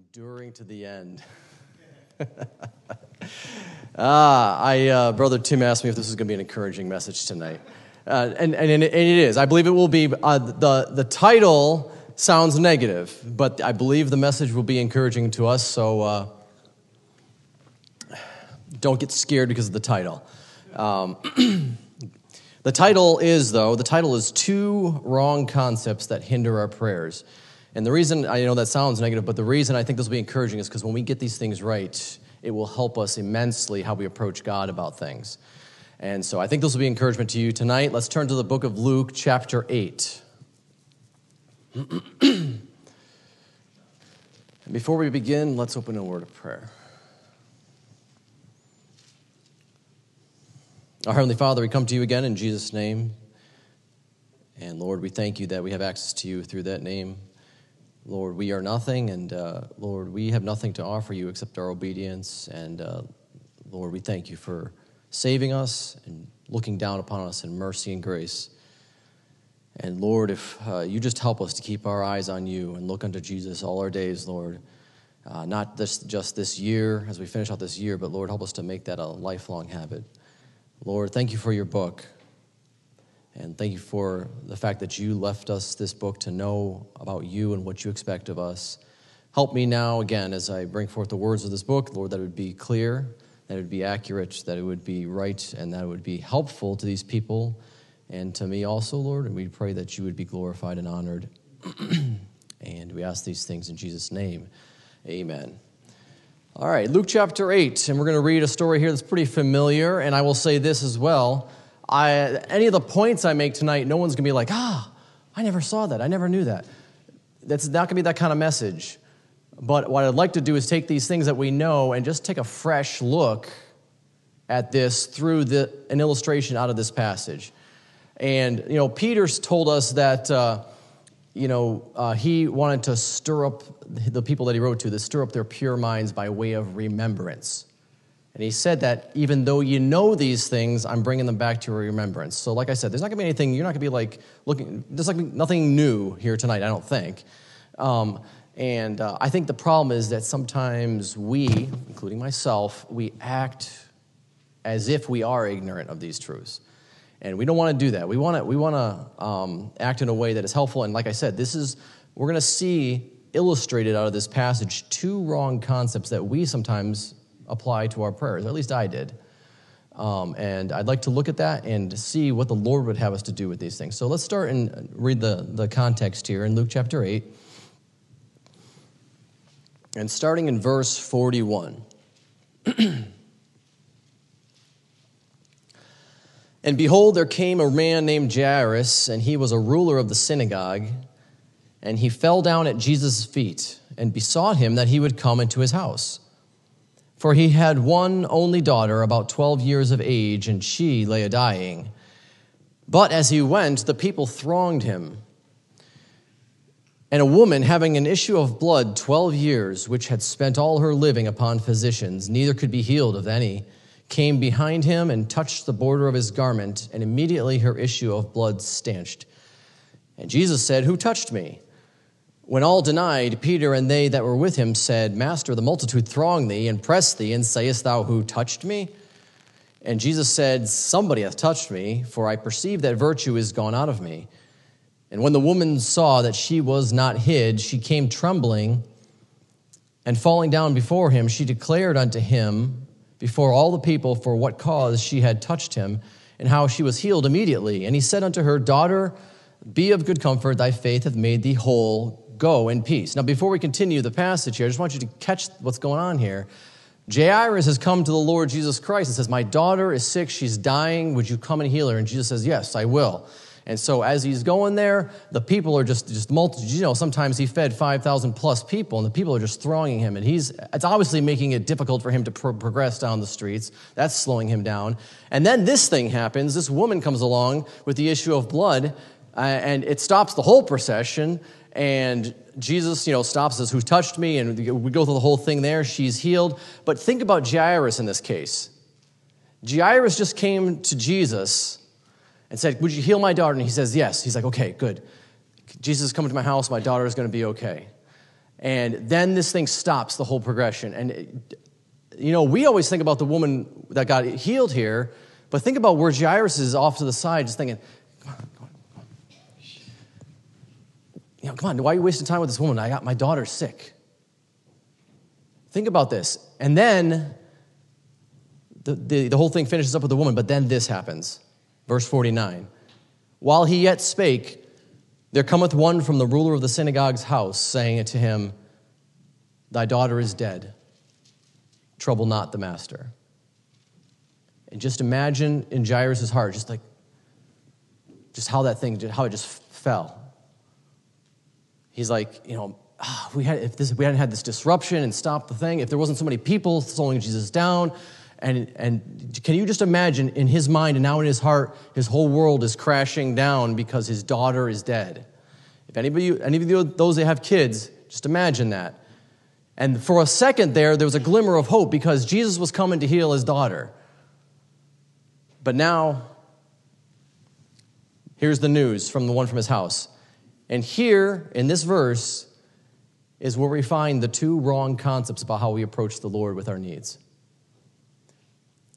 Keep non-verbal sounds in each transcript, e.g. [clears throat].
enduring to the end. [laughs] ah, I, uh, Brother Tim asked me if this was going to be an encouraging message tonight. Uh, and, and, and, it is. I believe it will be. Uh, the, the title sounds negative, but I believe the message will be encouraging to us, so uh, don't get scared because of the title. Um, [clears throat] the title is, though, the title is Two Wrong Concepts That Hinder Our Prayers. And the reason, I know that sounds negative, but the reason I think this will be encouraging is because when we get these things right, it will help us immensely how we approach God about things. And so I think this will be encouragement to you tonight. Let's turn to the book of Luke, chapter 8. [clears throat] and before we begin, let's open a word of prayer. Our Heavenly Father, we come to you again in Jesus' name. And Lord, we thank you that we have access to you through that name. Lord, we are nothing, and uh, Lord, we have nothing to offer you except our obedience. And uh, Lord, we thank you for saving us and looking down upon us in mercy and grace. And Lord, if uh, you just help us to keep our eyes on you and look unto Jesus all our days, Lord, uh, not this, just this year as we finish out this year, but Lord, help us to make that a lifelong habit. Lord, thank you for your book. And thank you for the fact that you left us this book to know about you and what you expect of us. Help me now, again, as I bring forth the words of this book, Lord, that it would be clear, that it would be accurate, that it would be right, and that it would be helpful to these people and to me also, Lord. And we pray that you would be glorified and honored. [clears throat] and we ask these things in Jesus' name. Amen. All right, Luke chapter 8, and we're going to read a story here that's pretty familiar, and I will say this as well. I, any of the points I make tonight, no one's going to be like, ah, I never saw that. I never knew that. That's not going to be that kind of message. But what I'd like to do is take these things that we know and just take a fresh look at this through the, an illustration out of this passage. And, you know, Peter's told us that, uh, you know, uh, he wanted to stir up the people that he wrote to, to stir up their pure minds by way of remembrance. And he said that even though you know these things, I'm bringing them back to your remembrance. So, like I said, there's not going to be anything, you're not going to be like looking, there's like nothing new here tonight, I don't think. Um, and uh, I think the problem is that sometimes we, including myself, we act as if we are ignorant of these truths. And we don't want to do that. We want to, we want to um, act in a way that is helpful. And like I said, this is, we're going to see illustrated out of this passage two wrong concepts that we sometimes apply to our prayers. At least I did. Um, and I'd like to look at that and see what the Lord would have us to do with these things. So let's start and read the, the context here in Luke chapter 8. And starting in verse 41. [clears throat] and behold, there came a man named Jairus, and he was a ruler of the synagogue. And he fell down at Jesus' feet and besought him that he would come into his house. For he had one only daughter, about 12 years of age, and she lay a dying. But as he went, the people thronged him. And a woman having an issue of blood 12 years, which had spent all her living upon physicians, neither could be healed of any, came behind him and touched the border of his garment, and immediately her issue of blood stanched. And Jesus said, Who touched me? When all denied, Peter and they that were with him said, Master, the multitude throng thee and press thee, and sayest thou, Who touched me? And Jesus said, Somebody hath touched me, for I perceive that virtue is gone out of me. And when the woman saw that she was not hid, she came trembling, and falling down before him, she declared unto him before all the people for what cause she had touched him, and how she was healed immediately. And he said unto her, Daughter, be of good comfort, thy faith hath made thee whole go in peace. Now, before we continue the passage here, I just want you to catch what's going on here. Jairus has come to the Lord Jesus Christ and says, My daughter is sick, she's dying, would you come and heal her? And Jesus says, Yes, I will. And so as he's going there, the people are just just multi. You know, sometimes he fed five thousand plus people, and the people are just thronging him, and he's it's obviously making it difficult for him to pro- progress down the streets. That's slowing him down. And then this thing happens. This woman comes along with the issue of blood, uh, and it stops the whole procession. And Jesus, you know, stops us, who touched me, and we go through the whole thing there. She's healed. But think about Jairus in this case. Jairus just came to Jesus and said, Would you heal my daughter? And he says, Yes. He's like, Okay, good. Jesus is coming to my house. My daughter is going to be okay. And then this thing stops the whole progression. And, you know, we always think about the woman that got healed here, but think about where Jairus is off to the side, just thinking, come on, come on, come on. You know, come on, why are you wasting time with this woman? I got my daughter sick. Think about this. And then the, the, the whole thing finishes up with the woman, but then this happens. Verse 49. While he yet spake, there cometh one from the ruler of the synagogue's house, saying to him, Thy daughter is dead. Trouble not the master. And just imagine in Jairus' heart, just like, just how that thing, how it just fell. He's like, you know, oh, we had, if this, we hadn't had this disruption and stopped the thing, if there wasn't so many people slowing Jesus down, and, and can you just imagine in his mind and now in his heart, his whole world is crashing down because his daughter is dead? If anybody, any of those that have kids, just imagine that. And for a second there, there was a glimmer of hope because Jesus was coming to heal his daughter. But now, here's the news from the one from his house. And here in this verse is where we find the two wrong concepts about how we approach the Lord with our needs.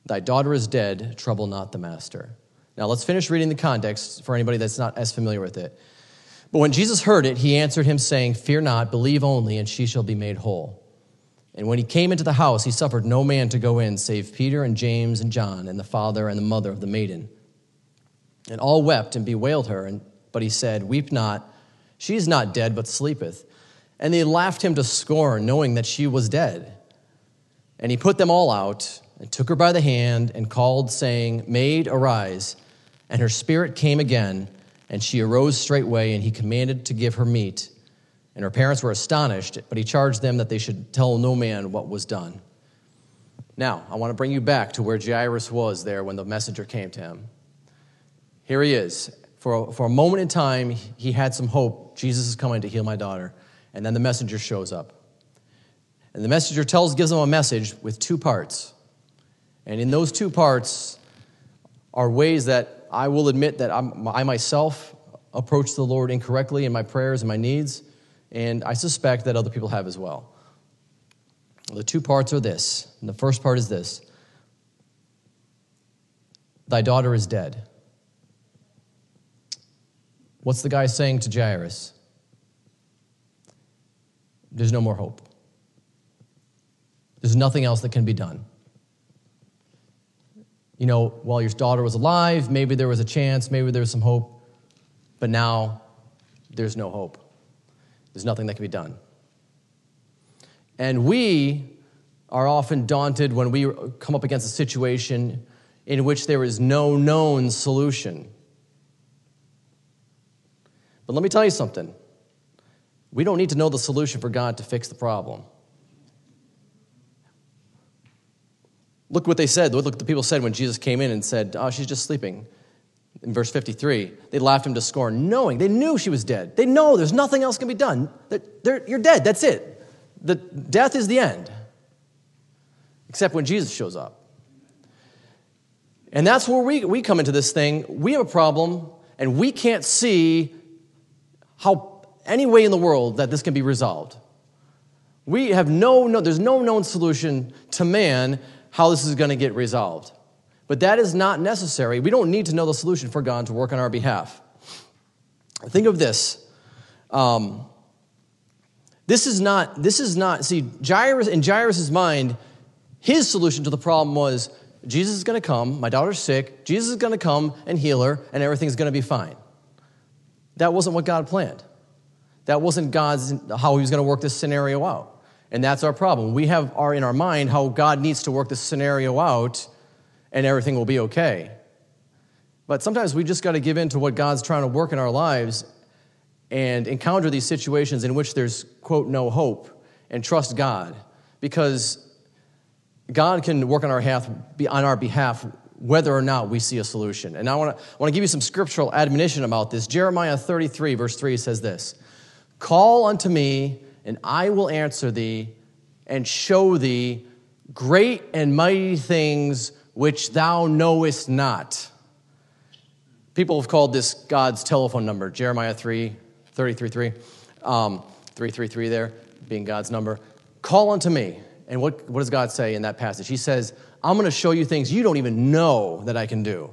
Thy daughter is dead, trouble not the master. Now let's finish reading the context for anybody that's not as familiar with it. But when Jesus heard it, he answered him, saying, Fear not, believe only, and she shall be made whole. And when he came into the house, he suffered no man to go in, save Peter and James and John, and the father and the mother of the maiden. And all wept and bewailed her, and, but he said, Weep not, she is not dead, but sleepeth. And they laughed him to scorn, knowing that she was dead. And he put them all out, and took her by the hand, and called, saying, Maid, arise. And her spirit came again and she arose straightway, and he commanded to give her meat. And her parents were astonished, but he charged them that they should tell no man what was done. Now, I want to bring you back to where Jairus was there when the messenger came to him. Here he is. For a, for a moment in time, he had some hope. Jesus is coming to heal my daughter. And then the messenger shows up. And the messenger tells, gives them a message with two parts. And in those two parts are ways that I will admit that I'm, i myself approach the Lord incorrectly in my prayers and my needs, and I suspect that other people have as well. The two parts are this. And the first part is this Thy daughter is dead. What's the guy saying to Jairus? There's no more hope. There's nothing else that can be done you know, while your daughter was alive, maybe there was a chance, maybe there was some hope, but now there's no hope. There's nothing that can be done. And we are often daunted when we come up against a situation in which there is no known solution. But let me tell you something. We don't need to know the solution for God to fix the problem. Look what they said. Look what the people said when Jesus came in and said, Oh, she's just sleeping. In verse 53, they laughed him to scorn, knowing they knew she was dead. They know there's nothing else can be done. They're, you're dead. That's it. The death is the end. Except when Jesus shows up. And that's where we, we come into this thing. We have a problem, and we can't see how any way in the world that this can be resolved. We have no, no there's no known solution to man how this is going to get resolved. But that is not necessary. We don't need to know the solution for God to work on our behalf. Think of this. Um, this is not, this is not, see, Jairus, in Jairus' mind, his solution to the problem was Jesus is going to come, my daughter's sick, Jesus is going to come and heal her, and everything's going to be fine. That wasn't what God planned. That wasn't God's, how he was going to work this scenario out. And that's our problem. We have our, in our mind how God needs to work this scenario out and everything will be okay. But sometimes we just got to give in to what God's trying to work in our lives and encounter these situations in which there's, quote, no hope and trust God because God can work on our, behalf, on our behalf whether or not we see a solution. And I want to, want to give you some scriptural admonition about this. Jeremiah 33, verse 3 says this Call unto me and I will answer thee and show thee great and mighty things which thou knowest not. People have called this God's telephone number, Jeremiah 3, 33, 3. Um, 333 there, being God's number. Call unto me. And what, what does God say in that passage? He says, I'm going to show you things you don't even know that I can do.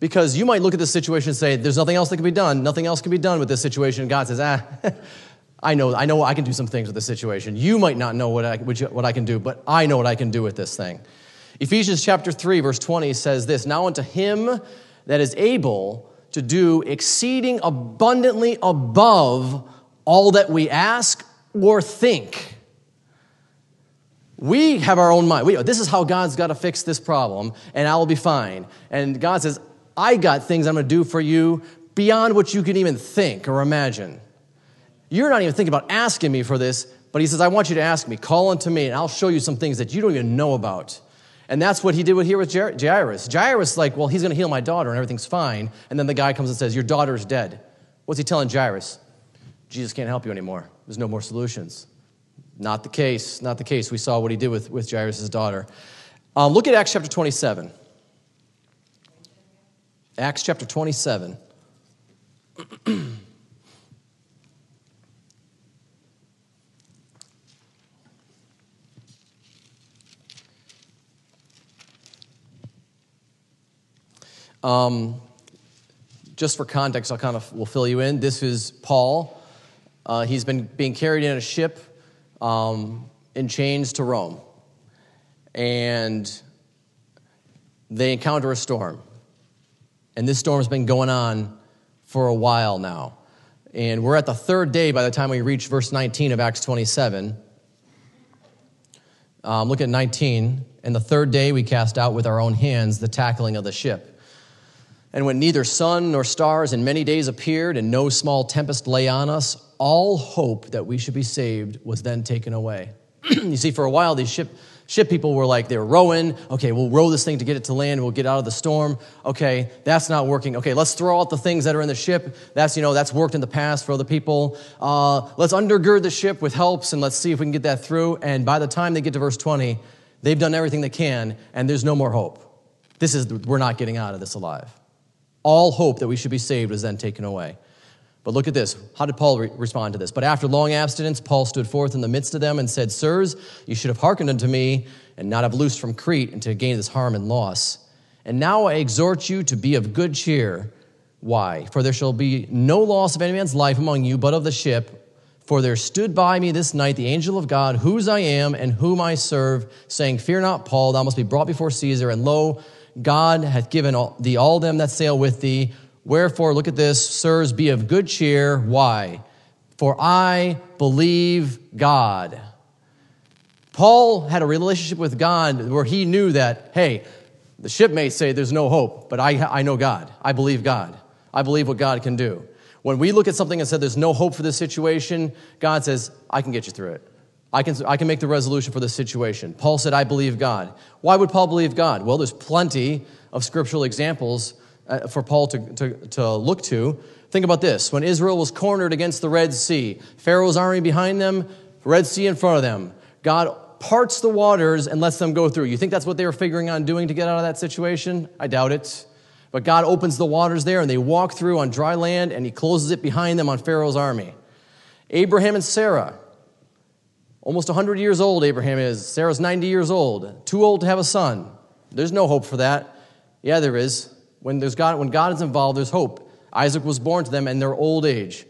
Because you might look at this situation and say, there's nothing else that can be done. Nothing else can be done with this situation. God says, ah, [laughs] I know, I know I can do some things with this situation. You might not know what I, what I can do, but I know what I can do with this thing. Ephesians chapter 3, verse 20 says this Now unto him that is able to do exceeding abundantly above all that we ask or think. We have our own mind. We, this is how God's got to fix this problem, and I will be fine. And God says, I got things I'm going to do for you beyond what you can even think or imagine. You're not even thinking about asking me for this, but He says, I want you to ask me. Call unto me, and I'll show you some things that you don't even know about. And that's what he did here with Jairus. Jairus, like, well, he's going to heal my daughter and everything's fine. And then the guy comes and says, Your daughter's dead. What's he telling Jairus? Jesus can't help you anymore. There's no more solutions. Not the case. Not the case. We saw what he did with, with Jairus' daughter. Um, look at Acts chapter 27. Acts chapter 27. [clears throat] Um, just for context, I'll kind of will fill you in. This is Paul. Uh, he's been being carried in a ship um, in chains to Rome, and they encounter a storm. And this storm has been going on for a while now. And we're at the third day by the time we reach verse 19 of Acts 27. Um, look at 19. And the third day we cast out with our own hands the tackling of the ship and when neither sun nor stars in many days appeared, and no small tempest lay on us, all hope that we should be saved was then taken away. [clears throat] you see, for a while, these ship, ship people were like, they were rowing. Okay, we'll row this thing to get it to land. We'll get out of the storm. Okay, that's not working. Okay, let's throw out the things that are in the ship. That's, you know, that's worked in the past for other people. Uh, let's undergird the ship with helps and let's see if we can get that through. And by the time they get to verse 20, they've done everything they can and there's no more hope. This is, we're not getting out of this alive. All hope that we should be saved was then taken away. But look at this. How did Paul re- respond to this? But after long abstinence, Paul stood forth in the midst of them and said, Sirs, you should have hearkened unto me and not have loosed from Crete and to gain this harm and loss. And now I exhort you to be of good cheer. Why? For there shall be no loss of any man's life among you, but of the ship. For there stood by me this night the angel of God, whose I am and whom I serve, saying, Fear not, Paul, thou must be brought before Caesar. And lo, God hath given thee all them that sail with thee. Wherefore, look at this, sirs, be of good cheer. Why? For I believe God. Paul had a relationship with God where he knew that, hey, the ship may say there's no hope, but I, I know God. I believe God. I believe what God can do. When we look at something and say there's no hope for this situation, God says, I can get you through it. I can, I can make the resolution for this situation. Paul said, I believe God. Why would Paul believe God? Well, there's plenty of scriptural examples uh, for Paul to, to, to look to. Think about this. When Israel was cornered against the Red Sea, Pharaoh's army behind them, Red Sea in front of them, God parts the waters and lets them go through. You think that's what they were figuring on doing to get out of that situation? I doubt it. But God opens the waters there and they walk through on dry land and he closes it behind them on Pharaoh's army. Abraham and Sarah, Almost 100 years old, Abraham is. Sarah's 90 years old. Too old to have a son. There's no hope for that. Yeah, there is. When, there's God, when God is involved, there's hope. Isaac was born to them in their old age.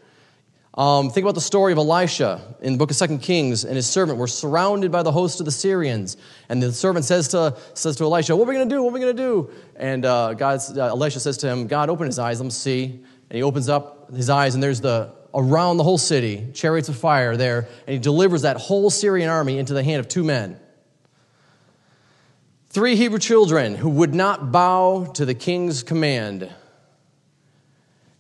Um, think about the story of Elisha in the book of Second Kings and his servant were surrounded by the host of the Syrians. And the servant says to, says to Elisha, What are we going to do? What are we going to do? And uh, God, uh, Elisha says to him, God, open his eyes, let him see. And he opens up his eyes, and there's the around the whole city, chariots of fire there, and he delivers that whole Syrian army into the hand of two men. Three Hebrew children who would not bow to the king's command.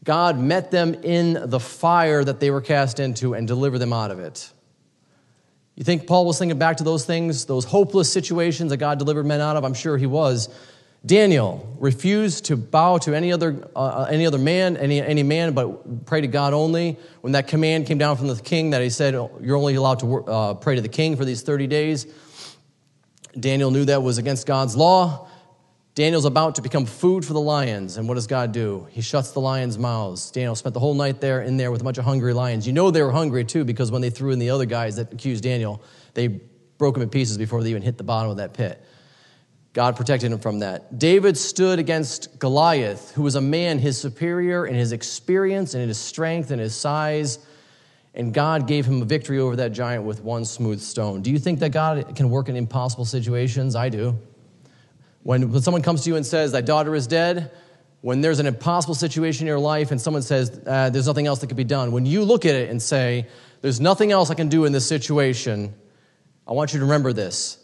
God met them in the fire that they were cast into and delivered them out of it. You think Paul was thinking back to those things, those hopeless situations that God delivered men out of? I'm sure he was. Daniel refused to bow to any other, uh, any other man, any, any man, but pray to God only. When that command came down from the king that he said, You're only allowed to uh, pray to the king for these 30 days, Daniel knew that was against God's law. Daniel's about to become food for the lions, and what does God do? He shuts the lions' mouths. Daniel spent the whole night there in there with a bunch of hungry lions. You know they were hungry too because when they threw in the other guys that accused Daniel, they broke him in pieces before they even hit the bottom of that pit. God protected him from that. David stood against Goliath, who was a man his superior in his experience and in his strength and his size, and God gave him a victory over that giant with one smooth stone. Do you think that God can work in impossible situations? I do. When, when someone comes to you and says, Thy daughter is dead, when there's an impossible situation in your life and someone says, uh, There's nothing else that can be done, when you look at it and say, There's nothing else I can do in this situation, I want you to remember this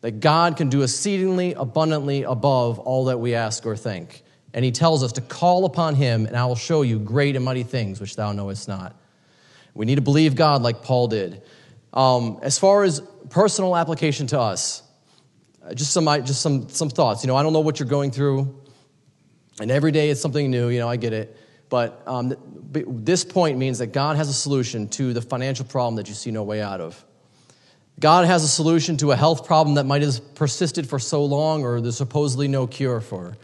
that God can do exceedingly abundantly above all that we ask or think. And He tells us to call upon Him, and I will show you great and mighty things which thou knowest not. We need to believe God like Paul did. Um, as far as personal application to us, uh, just some just some some thoughts. You know, I don't know what you're going through, and every day it's something new. You know, I get it. But um, this point means that God has a solution to the financial problem that you see no way out of. God has a solution to a health problem that might have persisted for so long or there's supposedly no cure for.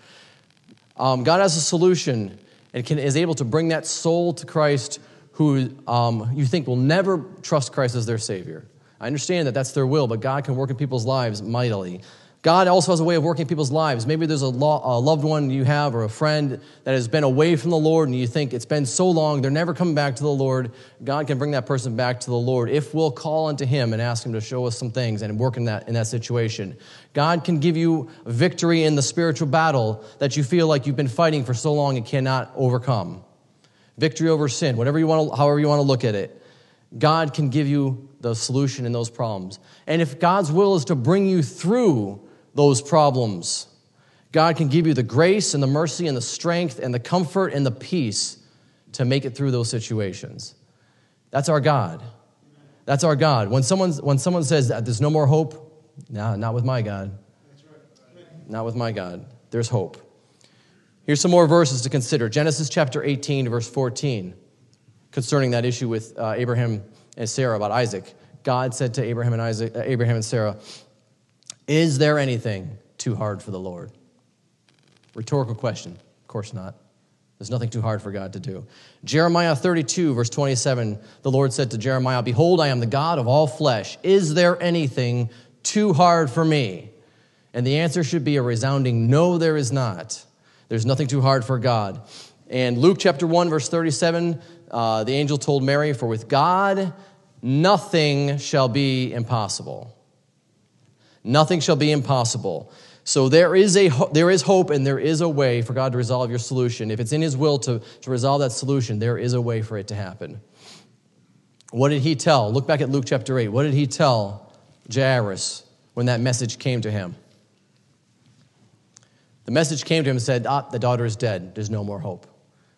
Um, God has a solution and can, is able to bring that soul to Christ who um, you think will never trust Christ as their Savior. I understand that that's their will, but God can work in people's lives mightily. God also has a way of working people's lives. Maybe there's a, lo- a, loved one you have or a friend that has been away from the Lord, and you think it's been so long, they're never coming back to the Lord. God can bring that person back to the Lord if we'll call unto Him and ask Him to show us some things and work in that, in that situation. God can give you victory in the spiritual battle that you feel like you've been fighting for so long and cannot overcome. Victory over sin, whatever you want to, however you want to look at it. God can give you the solution in those problems. And if God's will is to bring you through those problems, God can give you the grace and the mercy and the strength and the comfort and the peace to make it through those situations. That's our God. That's our God. When someone, when someone says that there's no more hope, no, not with my God. Not with my God. There's hope. Here's some more verses to consider Genesis chapter 18, verse 14 concerning that issue with uh, Abraham and Sarah about Isaac. God said to Abraham and Isaac, uh, Abraham and Sarah, "Is there anything too hard for the Lord?" Rhetorical question. Of course not. There's nothing too hard for God to do. Jeremiah 32, verse 27, the Lord said to Jeremiah, Behold, I am the God of all flesh. Is there anything too hard for me? And the answer should be a resounding no, there is not. There's nothing too hard for God. And Luke chapter 1, verse 37, uh, the angel told Mary, For with God nothing shall be impossible. Nothing shall be impossible. So there is, a, there is hope and there is a way for God to resolve your solution. If it's in His will to, to resolve that solution, there is a way for it to happen. What did He tell? Look back at Luke chapter 8. What did He tell Jairus when that message came to him? The message came to him and said, Ah, the daughter is dead. There's no more hope.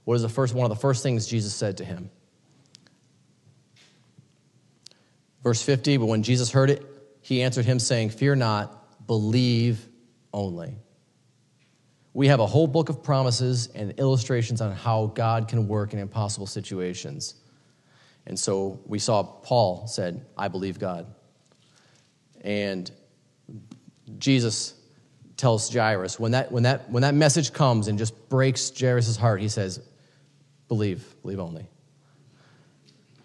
What is the first, one of the first things Jesus said to him? Verse 50, but when Jesus heard it, he answered him, saying, Fear not, believe only. We have a whole book of promises and illustrations on how God can work in impossible situations. And so we saw Paul said, I believe God. And Jesus tells Jairus, when that, when that, when that message comes and just breaks Jairus' heart, he says, Believe, believe only.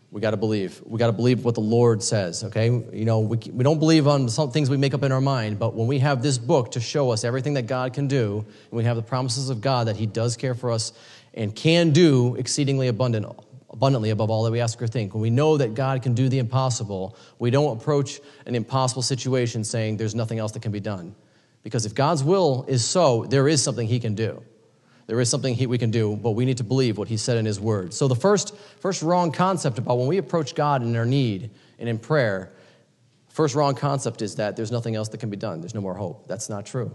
We got to believe. We got to believe what the Lord says, okay? You know, we, we don't believe on some things we make up in our mind, but when we have this book to show us everything that God can do, and we have the promises of God that He does care for us and can do exceedingly abundant, abundantly above all that we ask or think, when we know that God can do the impossible, we don't approach an impossible situation saying there's nothing else that can be done. Because if God's will is so, there is something He can do. There is something he, we can do, but we need to believe what he said in his word. So, the first, first wrong concept about when we approach God in our need and in prayer, first wrong concept is that there's nothing else that can be done. There's no more hope. That's not true.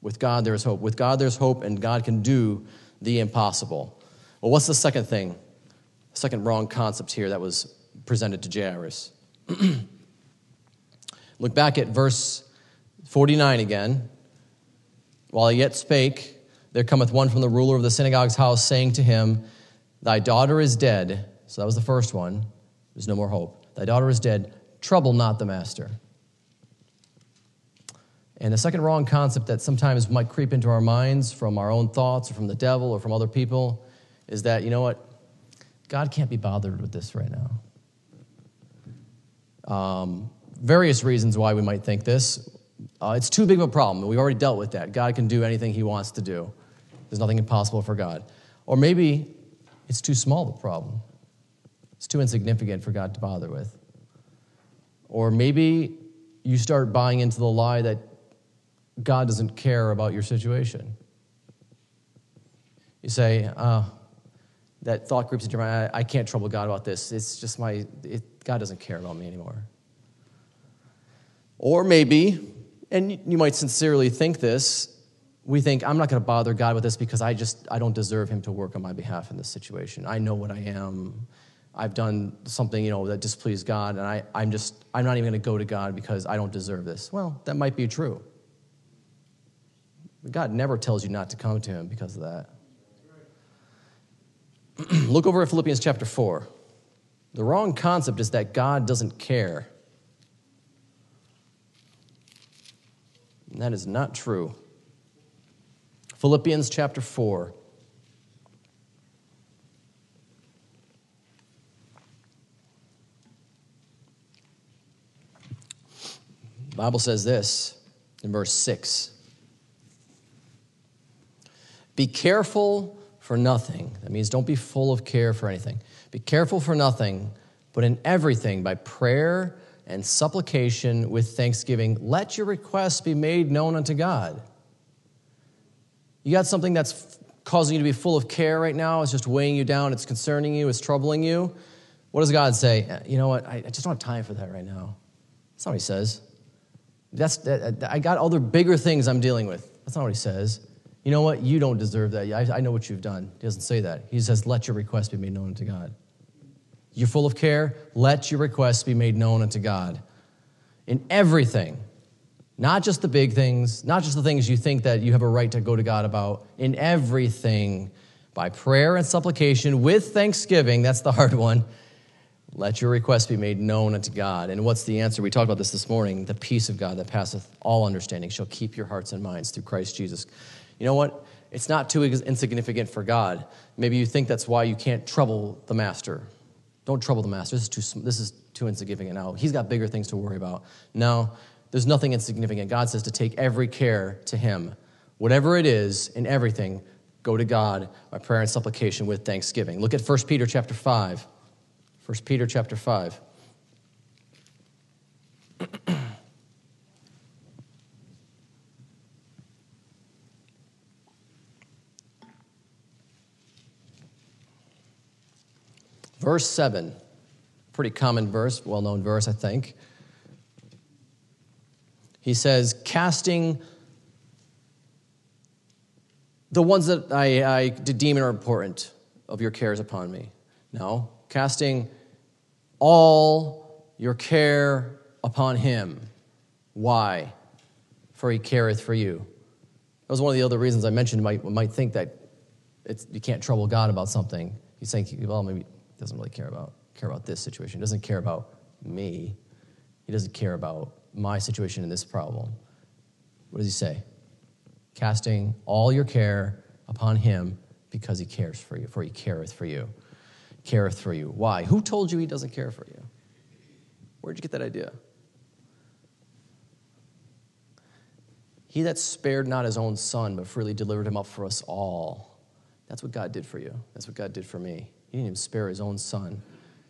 With God, there is hope. With God, there's hope, and God can do the impossible. Well, what's the second thing? Second wrong concept here that was presented to Jairus. [clears throat] Look back at verse 49 again. While he yet spake, there cometh one from the ruler of the synagogue's house, saying to him, Thy daughter is dead. So that was the first one. There's no more hope. Thy daughter is dead. Trouble not the master. And the second wrong concept that sometimes might creep into our minds from our own thoughts or from the devil or from other people is that, you know what? God can't be bothered with this right now. Um, various reasons why we might think this. Uh, it's too big of a problem. We've already dealt with that. God can do anything he wants to do, there's nothing impossible for God. Or maybe it's too small of a problem, it's too insignificant for God to bother with. Or maybe you start buying into the lie that God doesn't care about your situation. You say, oh, that thought creeps into your mind, I, I can't trouble God about this. It's just my, it, God doesn't care about me anymore. Or maybe, and you might sincerely think this, we think, I'm not going to bother God with this because I just, I don't deserve him to work on my behalf in this situation. I know what I am. I've done something, you know, that displeased God, and I, I'm just, I'm not even going to go to God because I don't deserve this. Well, that might be true. But God never tells you not to come to him because of that. [clears throat] Look over at Philippians chapter 4. The wrong concept is that God doesn't care. And that is not true. Philippians chapter 4. The Bible says this in verse 6. Be careful for nothing. That means don't be full of care for anything. Be careful for nothing, but in everything, by prayer and supplication with thanksgiving, let your requests be made known unto God. You got something that's causing you to be full of care right now, it's just weighing you down, it's concerning you, it's troubling you. What does God say? Uh, you know what? I just don't have time for that right now. That's not what He says. That's, that, I got other bigger things I'm dealing with. That's not what He says. You know what? You don't deserve that. I, I know what you've done. He doesn't say that. He says, let your request be made known to God. You're full of care. Let your requests be made known unto God. In everything, not just the big things, not just the things you think that you have a right to go to God about, in everything, by prayer and supplication with thanksgiving, that's the hard one. Let your requests be made known unto God. And what's the answer? We talked about this this morning. The peace of God that passeth all understanding shall keep your hearts and minds through Christ Jesus. You know what? It's not too insignificant for God. Maybe you think that's why you can't trouble the master. Don't trouble the master. This is too, this is too insignificant now. He's got bigger things to worry about. No, there's nothing insignificant. God says to take every care to Him. Whatever it is, in everything, go to God by prayer and supplication with thanksgiving. Look at 1 Peter chapter 5. 1 Peter chapter 5. [clears throat] Verse 7, pretty common verse, well known verse, I think. He says, casting the ones that I, I deem are important of your cares upon me. No, casting all your care upon him. Why? For he careth for you. That was one of the other reasons I mentioned. Might, might think that you can't trouble God about something. You think, well, maybe doesn't really care about care about this situation. He doesn't care about me. He doesn't care about my situation in this problem. What does he say? Casting all your care upon him because he cares for you, for he careth for you. Careth for you. Why? Who told you he doesn't care for you? Where'd you get that idea? He that spared not his own son, but freely delivered him up for us all. That's what God did for you. That's what God did for me. He didn't even spare his own son.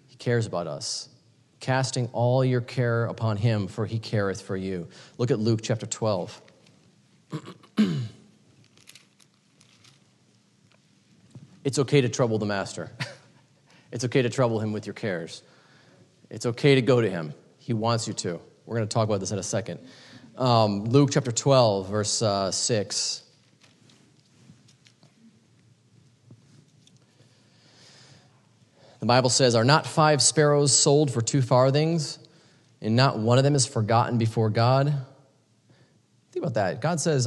He cares about us casting all your care upon him, for he careth for you. Look at Luke chapter 12. [clears throat] it's okay to trouble the master. [laughs] it's okay to trouble him with your cares. It's okay to go to him. He wants you to. We're going to talk about this in a second. Um, Luke chapter 12, verse uh, 6. The Bible says, Are not five sparrows sold for two farthings, and not one of them is forgotten before God? Think about that. God says,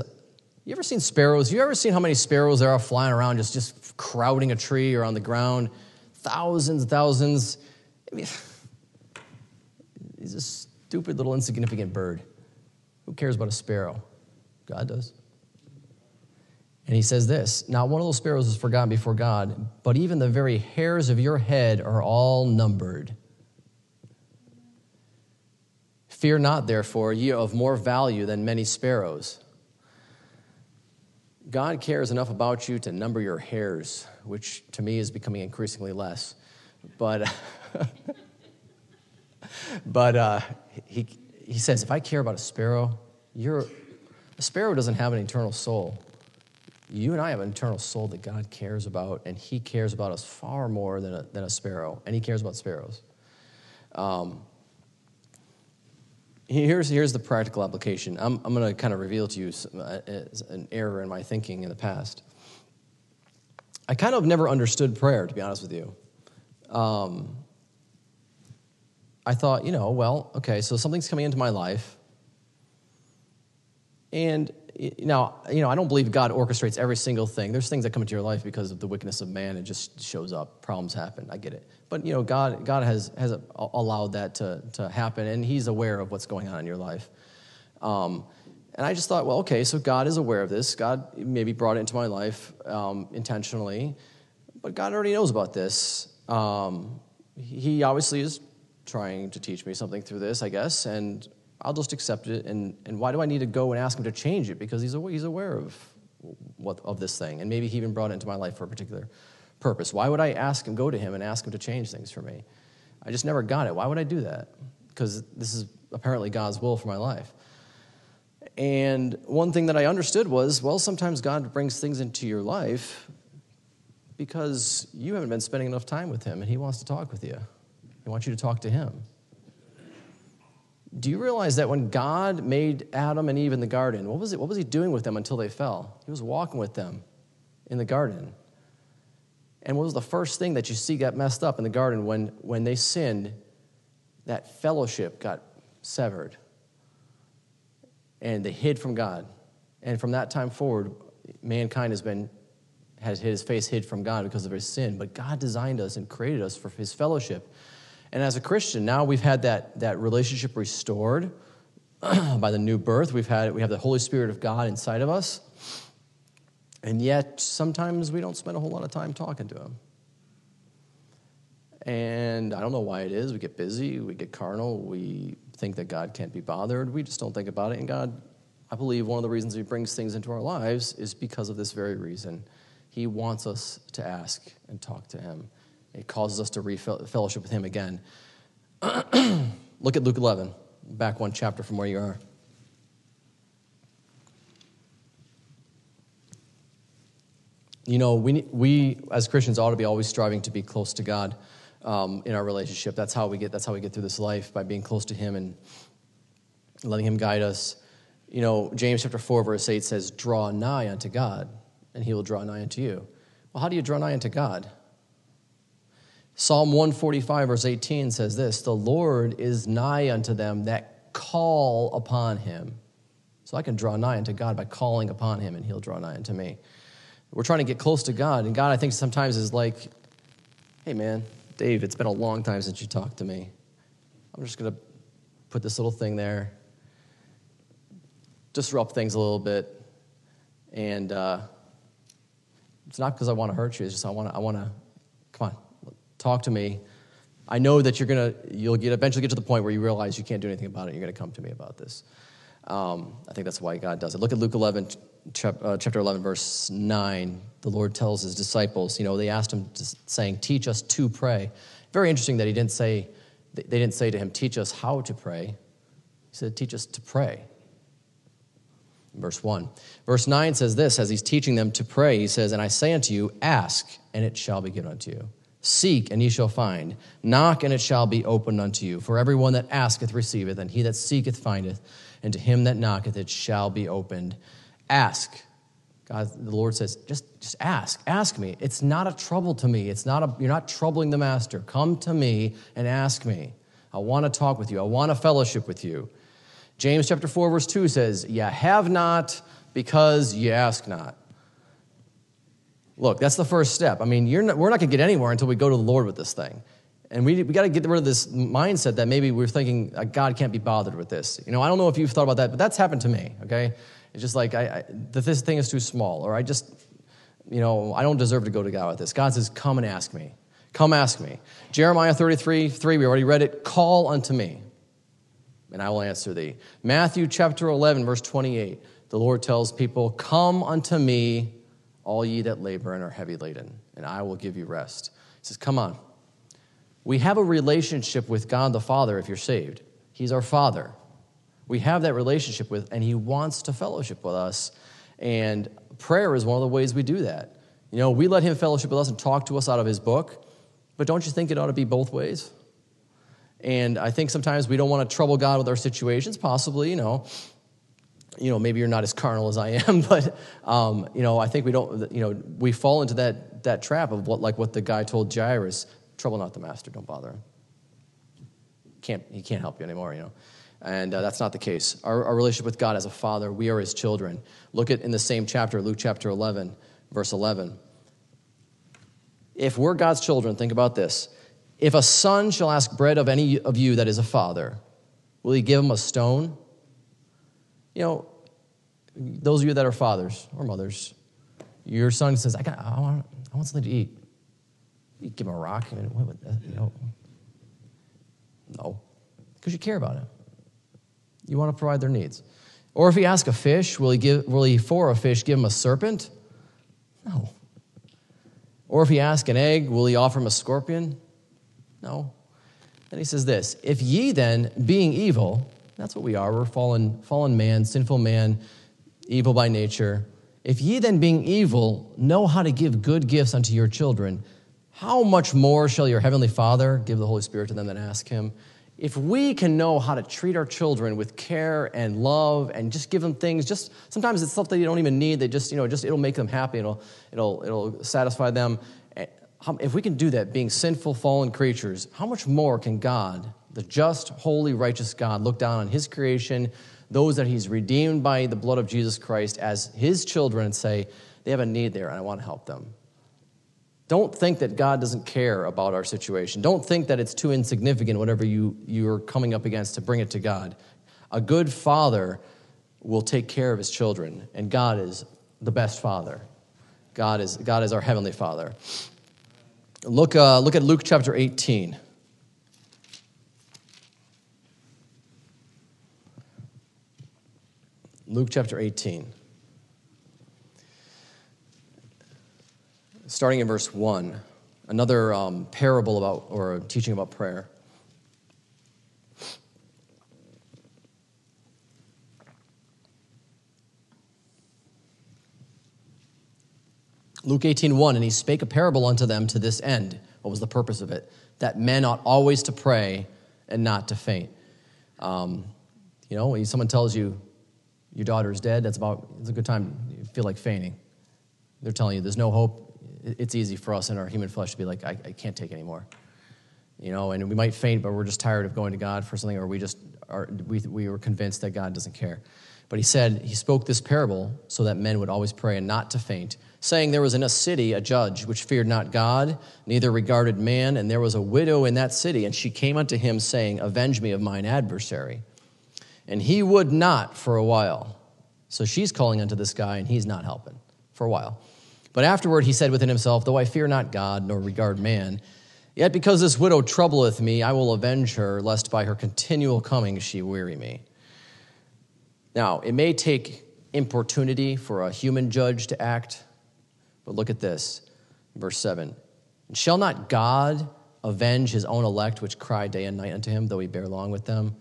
You ever seen sparrows? You ever seen how many sparrows there are flying around just, just crowding a tree or on the ground? Thousands, thousands. I mean, [sighs] he's a stupid little insignificant bird. Who cares about a sparrow? God does. And he says this Not one of those sparrows is forgotten before God, but even the very hairs of your head are all numbered. Fear not, therefore, ye are of more value than many sparrows. God cares enough about you to number your hairs, which to me is becoming increasingly less. But, [laughs] but uh, he, he says, if I care about a sparrow, you're, a sparrow doesn't have an eternal soul. You and I have an eternal soul that God cares about, and He cares about us far more than a, than a sparrow, and He cares about sparrows. Um, here's, here's the practical application. I'm, I'm going to kind of reveal to you some, uh, an error in my thinking in the past. I kind of never understood prayer, to be honest with you. Um, I thought, you know, well, okay, so something's coming into my life, and now, you know, I don't believe God orchestrates every single thing. There's things that come into your life because of the wickedness of man. It just shows up. Problems happen. I get it. But, you know, God, God has, has allowed that to, to happen, and He's aware of what's going on in your life. Um, and I just thought, well, okay, so God is aware of this. God maybe brought it into my life um, intentionally, but God already knows about this. Um, he obviously is trying to teach me something through this, I guess, and I'll just accept it. And, and why do I need to go and ask him to change it? Because he's, he's aware of, what, of this thing. And maybe he even brought it into my life for a particular purpose. Why would I ask him, go to him and ask him to change things for me? I just never got it. Why would I do that? Because this is apparently God's will for my life. And one thing that I understood was well, sometimes God brings things into your life because you haven't been spending enough time with Him and He wants to talk with you. He wants you to talk to Him do you realize that when God made Adam and Eve in the garden, what was, it, what was he doing with them until they fell? He was walking with them in the garden. And what was the first thing that you see got messed up in the garden when, when they sinned? That fellowship got severed. And they hid from God. And from that time forward, mankind has been has his face hid from God because of his sin. But God designed us and created us for his fellowship. And as a Christian, now we've had that, that relationship restored [clears throat] by the new birth. We've had, we have the Holy Spirit of God inside of us. And yet, sometimes we don't spend a whole lot of time talking to Him. And I don't know why it is. We get busy, we get carnal, we think that God can't be bothered. We just don't think about it. And God, I believe one of the reasons He brings things into our lives is because of this very reason. He wants us to ask and talk to Him. It causes us to re-fellowship with him again. [clears throat] Look at Luke 11, back one chapter from where you are. You know, we, we as Christians ought to be always striving to be close to God um, in our relationship. That's how we get. That's how we get through this life by being close to Him and letting Him guide us. You know, James chapter four verse eight says, "Draw nigh unto God, and He will draw nigh unto you." Well, how do you draw nigh unto God? Psalm 145, verse 18 says this The Lord is nigh unto them that call upon him. So I can draw nigh unto God by calling upon him, and he'll draw nigh unto me. We're trying to get close to God, and God, I think, sometimes is like, hey, man, Dave, it's been a long time since you talked to me. I'm just going to put this little thing there, disrupt things a little bit, and uh, it's not because I want to hurt you, it's just I want to, I want to, come on, talk to me. I know that you're gonna, you'll get, eventually get to the point where you realize you can't do anything about it. You're gonna come to me about this. Um, I think that's why God does it. Look at Luke 11, uh, chapter 11, verse 9. The Lord tells his disciples, you know, they asked him, saying, Teach us to pray. Very interesting that he didn't say, they didn't say to him, Teach us how to pray. He said, Teach us to pray. Verse 1. Verse 9 says this as he's teaching them to pray, he says, And I say unto you, Ask, and it shall be given unto you. Seek, and ye shall find. Knock, and it shall be opened unto you. For everyone that asketh receiveth, and he that seeketh findeth, and to him that knocketh it shall be opened. Ask. God, the Lord says, just, just ask. Ask me. It's not a trouble to me. It's not a, you're not troubling the master. Come to me and ask me. I want to talk with you. I want a fellowship with you. James chapter 4, verse 2 says, Ye have not because ye ask not. Look, that's the first step. I mean, not, we're not going to get anywhere until we go to the Lord with this thing. And we, we got to get rid of this mindset that maybe we're thinking uh, God can't be bothered with this. You know, I don't know if you've thought about that, but that's happened to me, okay? It's just like, I, I, this thing is too small, or I just, you know, I don't deserve to go to God with this. God says, come and ask me. Come ask me. Jeremiah 33, 3, we already read it. Call unto me, and I will answer thee. Matthew chapter 11, verse 28, the Lord tells people, Come unto me, all ye that labor and are heavy laden, and I will give you rest. He says, Come on. We have a relationship with God the Father if you're saved. He's our Father. We have that relationship with, and He wants to fellowship with us. And prayer is one of the ways we do that. You know, we let Him fellowship with us and talk to us out of His book, but don't you think it ought to be both ways? And I think sometimes we don't want to trouble God with our situations, possibly, you know. You know, maybe you're not as carnal as I am, [laughs] but um, you know, I think we don't. You know, we fall into that that trap of what, like what the guy told Jairus: "Trouble not the master, don't bother him. Can't he can't help you anymore?" You know, and uh, that's not the case. Our, our relationship with God as a father, we are His children. Look at in the same chapter, Luke chapter 11, verse 11. If we're God's children, think about this. If a son shall ask bread of any of you that is a father, will he give him a stone? You know, those of you that are fathers or mothers, your son says, I, got, I, want, I want something to eat. You give him a rock. I what that, uh, you know? No, because you care about him. You want to provide their needs. Or if he asks a fish, will he, give, will he for a fish give him a serpent? No. Or if he asks an egg, will he offer him a scorpion? No. Then he says this If ye then, being evil, that's what we are, we're fallen, fallen man, sinful man, evil by nature. If ye then, being evil, know how to give good gifts unto your children, how much more shall your heavenly Father give the Holy Spirit to them that ask him? If we can know how to treat our children with care and love and just give them things, just sometimes it's stuff that you don't even need, they just, you know, just it'll make them happy, it'll, it'll, it'll satisfy them eh, if we can do that, being sinful, fallen creatures, how much more can God, the just, holy, righteous God, look down on his creation, those that he's redeemed by the blood of Jesus Christ as his children, and say, they have a need there and I want to help them? Don't think that God doesn't care about our situation. Don't think that it's too insignificant, whatever you, you're coming up against, to bring it to God. A good father will take care of his children, and God is the best father. God is, God is our heavenly father. Look, uh, look at Luke chapter 18. Luke chapter 18. Starting in verse 1, another um, parable about, or teaching about prayer. Luke 18, 1, and he spake a parable unto them to this end. What was the purpose of it? That men ought always to pray and not to faint. Um, you know, when someone tells you your daughter is dead, that's about, it's a good time you feel like fainting. They're telling you there's no hope. It's easy for us in our human flesh to be like, I, I can't take anymore. You know, and we might faint, but we're just tired of going to God for something, or we just are, we, we were convinced that God doesn't care. But he said, he spoke this parable so that men would always pray and not to faint saying, There was in a city a judge which feared not God, neither regarded man, and there was a widow in that city, and she came unto him, saying, Avenge me of mine adversary. And he would not for a while. So she's calling unto this guy, and he's not helping for a while. But afterward he said within himself, Though I fear not God, nor regard man, yet because this widow troubleth me, I will avenge her, lest by her continual coming she weary me. Now, it may take importunity for a human judge to act but look at this, verse 7. And shall not God avenge his own elect, which cry day and night unto him, though he bear long with them?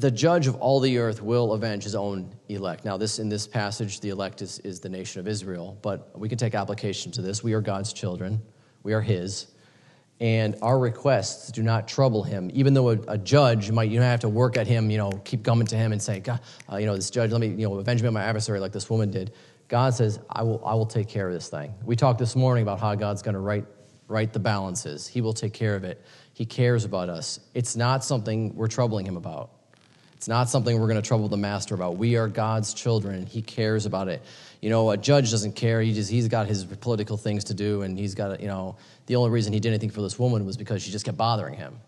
The judge of all the earth will avenge his own elect. Now, this in this passage, the elect is, is the nation of Israel, but we can take application to this. We are God's children, we are his and our requests do not trouble him. Even though a, a, judge might, you don't have to work at him, you know, keep coming to him and say, God, uh, you know, this judge, let me, you know, avenge me on my adversary like this woman did. God says, I will, I will take care of this thing. We talked this morning about how God's going to right, right the balances. He will take care of it. He cares about us. It's not something we're troubling him about. It's not something we're going to trouble the master about. We are God's children. He cares about it. You know, a judge doesn't care. He just, he's got his political things to do, and he's got, you know, the only reason he did anything for this woman was because she just kept bothering him.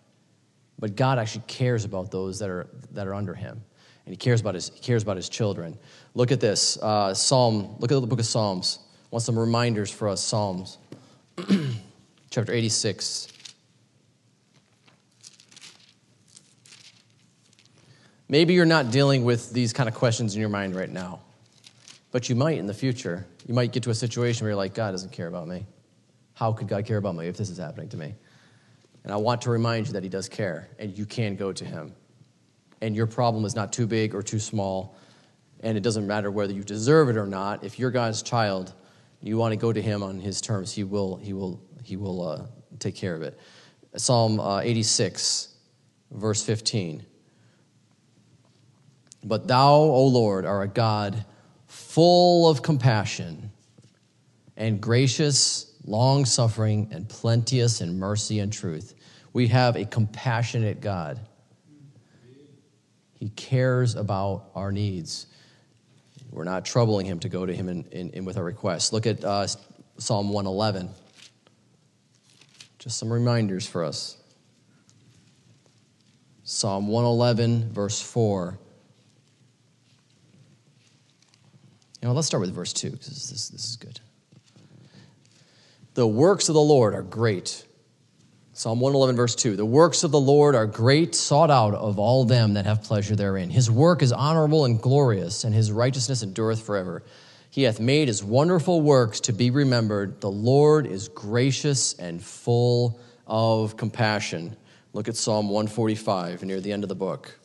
But God actually cares about those that are, that are under him. and he cares about his, he cares about his children. Look at this uh, Psalm, look at the book of Psalms. I want some reminders for us, Psalms. [clears throat] Chapter 86. Maybe you're not dealing with these kind of questions in your mind right now, but you might in the future. You might get to a situation where you're like, God doesn't care about me. How could God care about me if this is happening to me? And I want to remind you that He does care, and you can go to Him. And your problem is not too big or too small, and it doesn't matter whether you deserve it or not. If you're God's child, you want to go to Him on His terms. He will. He will. He will uh, take care of it. Psalm uh, 86, verse 15. But thou, O Lord, are a God full of compassion and gracious, long suffering, and plenteous in mercy and truth. We have a compassionate God. He cares about our needs. We're not troubling him to go to him in, in, in with our requests. Look at uh, Psalm 111. Just some reminders for us. Psalm 111, verse 4. You know, let's start with verse 2 because this, this is good. The works of the Lord are great. Psalm 111, verse 2. The works of the Lord are great, sought out of all them that have pleasure therein. His work is honorable and glorious, and his righteousness endureth forever. He hath made his wonderful works to be remembered. The Lord is gracious and full of compassion. Look at Psalm 145 near the end of the book.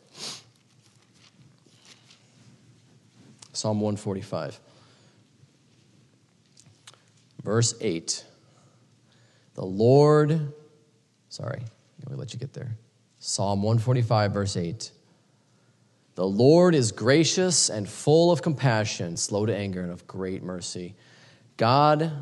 Psalm 145. Verse 8. The Lord, sorry, let me let you get there. Psalm 145, verse 8. The Lord is gracious and full of compassion, slow to anger, and of great mercy. God,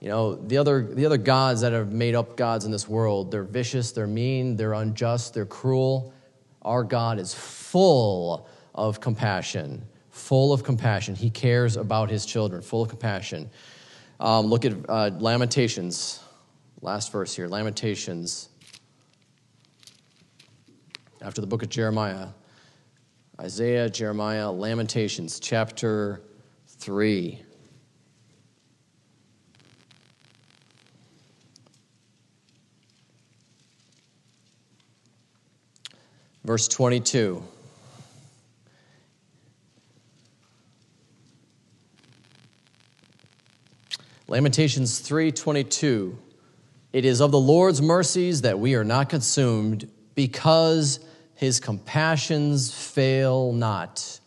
you know, the other, the other gods that have made up gods in this world, they're vicious, they're mean, they're unjust, they're cruel. Our God is full of compassion full of compassion. He cares about his children, full of compassion. Um, look at uh, Lamentations, last verse here Lamentations, after the book of Jeremiah. Isaiah, Jeremiah, Lamentations, chapter 3. Verse 22. Lamentations 3:22 It is of the Lord's mercies that we are not consumed because his compassions fail not.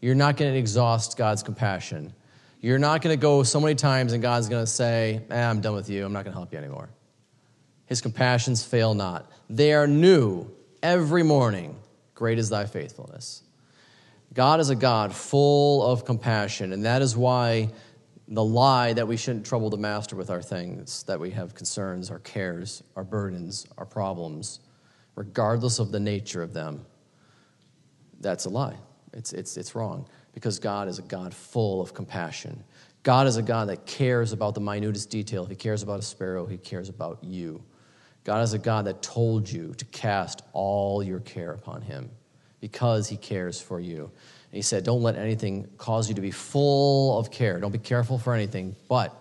You're not going to exhaust God's compassion. You're not going to go so many times and God's going to say, eh, I'm done with you. I'm not going to help you anymore. His compassions fail not. They are new every morning. Great is thy faithfulness. God is a God full of compassion, and that is why the lie that we shouldn't trouble the master with our things, that we have concerns, our cares, our burdens, our problems, regardless of the nature of them. That's a lie. It's, it's, it's wrong because God is a God full of compassion. God is a God that cares about the minutest detail. If He cares about a sparrow, He cares about you. God is a God that told you to cast all your care upon Him because He cares for you. And he said, Don't let anything cause you to be full of care. Don't be careful for anything, but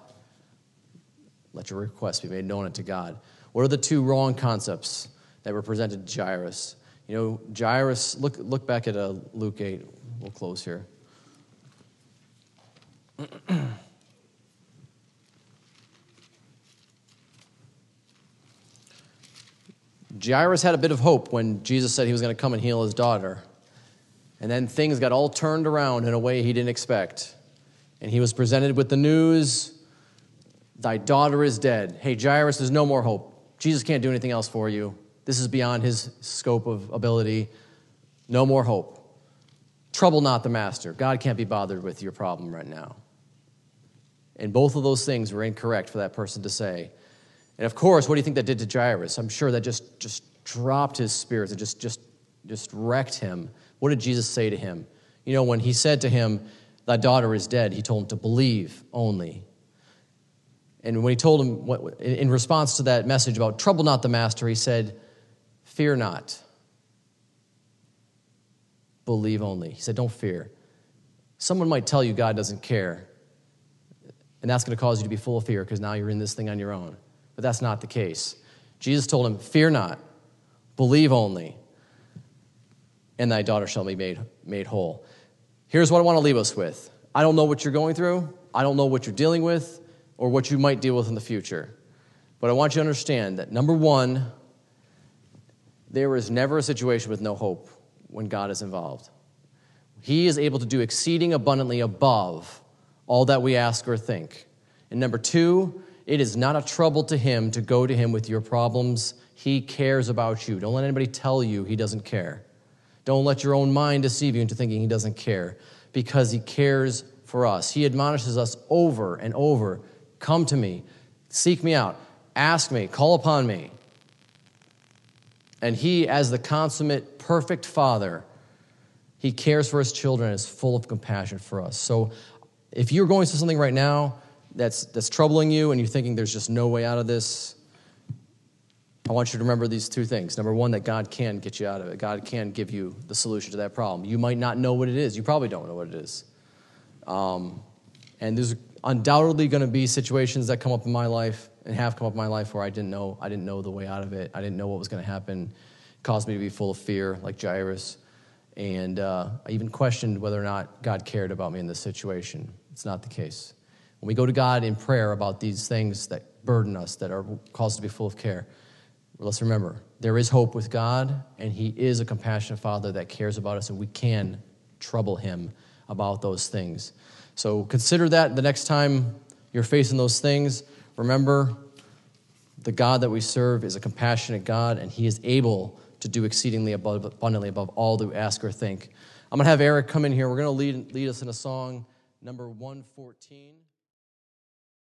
let your requests be made known unto God. What are the two wrong concepts that were presented to Jairus? You know, Jairus, look, look back at uh, Luke 8. We'll close here. [clears throat] Jairus had a bit of hope when Jesus said he was going to come and heal his daughter. And then things got all turned around in a way he didn't expect. And he was presented with the news Thy daughter is dead. Hey, Jairus, there's no more hope. Jesus can't do anything else for you. This is beyond his scope of ability. No more hope. Trouble not the master. God can't be bothered with your problem right now. And both of those things were incorrect for that person to say. And of course, what do you think that did to Jairus? I'm sure that just, just dropped his spirits and just, just, just wrecked him. What did Jesus say to him? You know, when he said to him, Thy daughter is dead, he told him to believe only. And when he told him, what, in response to that message about trouble not the master, he said, Fear not, believe only. He said, Don't fear. Someone might tell you God doesn't care, and that's going to cause you to be full of fear because now you're in this thing on your own. But that's not the case. Jesus told him, Fear not, believe only, and thy daughter shall be made, made whole. Here's what I want to leave us with I don't know what you're going through, I don't know what you're dealing with, or what you might deal with in the future. But I want you to understand that number one, there is never a situation with no hope when God is involved. He is able to do exceeding abundantly above all that we ask or think. And number two, it is not a trouble to Him to go to Him with your problems. He cares about you. Don't let anybody tell you He doesn't care. Don't let your own mind deceive you into thinking He doesn't care because He cares for us. He admonishes us over and over come to me, seek me out, ask me, call upon me. And He, as the consummate, perfect Father, He cares for His children and is full of compassion for us. So if you're going through something right now that's, that's troubling you and you're thinking there's just no way out of this, I want you to remember these two things. Number one, that God can get you out of it. God can give you the solution to that problem. You might not know what it is. You probably don't know what it is. Um, and there's undoubtedly going to be situations that come up in my life and have come up in my life where I didn't know. I didn't know the way out of it. I didn't know what was going to happen. It caused me to be full of fear, like Jairus. And uh, I even questioned whether or not God cared about me in this situation. It's not the case. When we go to God in prayer about these things that burden us, that are caused to be full of care, let's remember there is hope with God, and He is a compassionate Father that cares about us, and we can trouble Him about those things. So consider that the next time you're facing those things. Remember, the God that we serve is a compassionate God, and He is able to do exceedingly abundantly above all that we ask or think. I'm going to have Eric come in here. We're going to lead, lead us in a song, number 114.